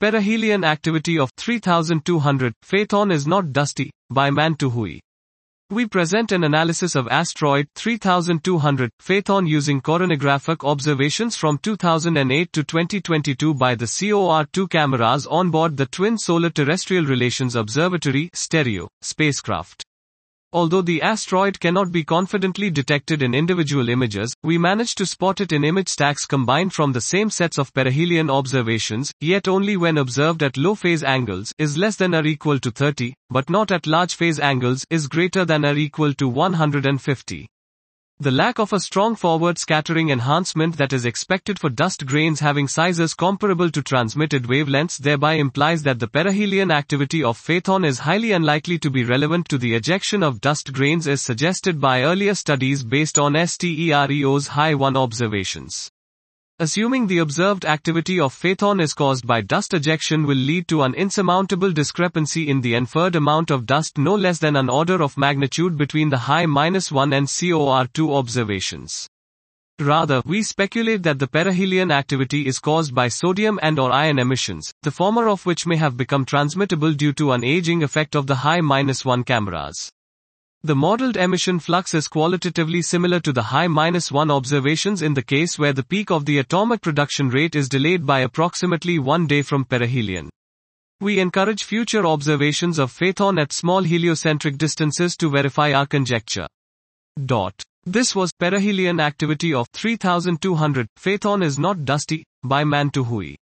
Perihelion activity of 3200 Phaethon is not dusty, by Man-To Hui. We present an analysis of asteroid 3200 Phaethon using coronagraphic observations from 2008 to 2022 by the COR2 cameras on board the Twin Solar Terrestrial Relations Observatory Stereo spacecraft. Although the asteroid cannot be confidently detected in individual images, we managed to spot it in image stacks combined from the same sets of perihelion observations, yet only when observed at low phase angles is less than or equal to 30, but not at large phase angles is greater than or equal to 150. The lack of a strong forward scattering enhancement that is expected for dust grains having sizes comparable to transmitted wavelengths thereby implies that the perihelion activity of Phaethon is highly unlikely to be relevant to the ejection of dust grains as suggested by earlier studies based on STEREO's high 1 observations. Assuming the observed activity of phaethon is caused by dust ejection will lead to an insurmountable discrepancy in the inferred amount of dust no less than an order of magnitude between the high minus 1 and COR2 observations. Rather, we speculate that the perihelion activity is caused by sodium and or iron emissions, the former of which may have become transmittable due to an aging effect of the high minus 1 cameras. The modeled emission flux is qualitatively similar to the high minus 1 observations in the case where the peak of the atomic production rate is delayed by approximately one day from perihelion. We encourage future observations of phaethon at small heliocentric distances to verify our conjecture. Dot. This was perihelion activity of 3200. Phaethon is not dusty, by Man-To Hui.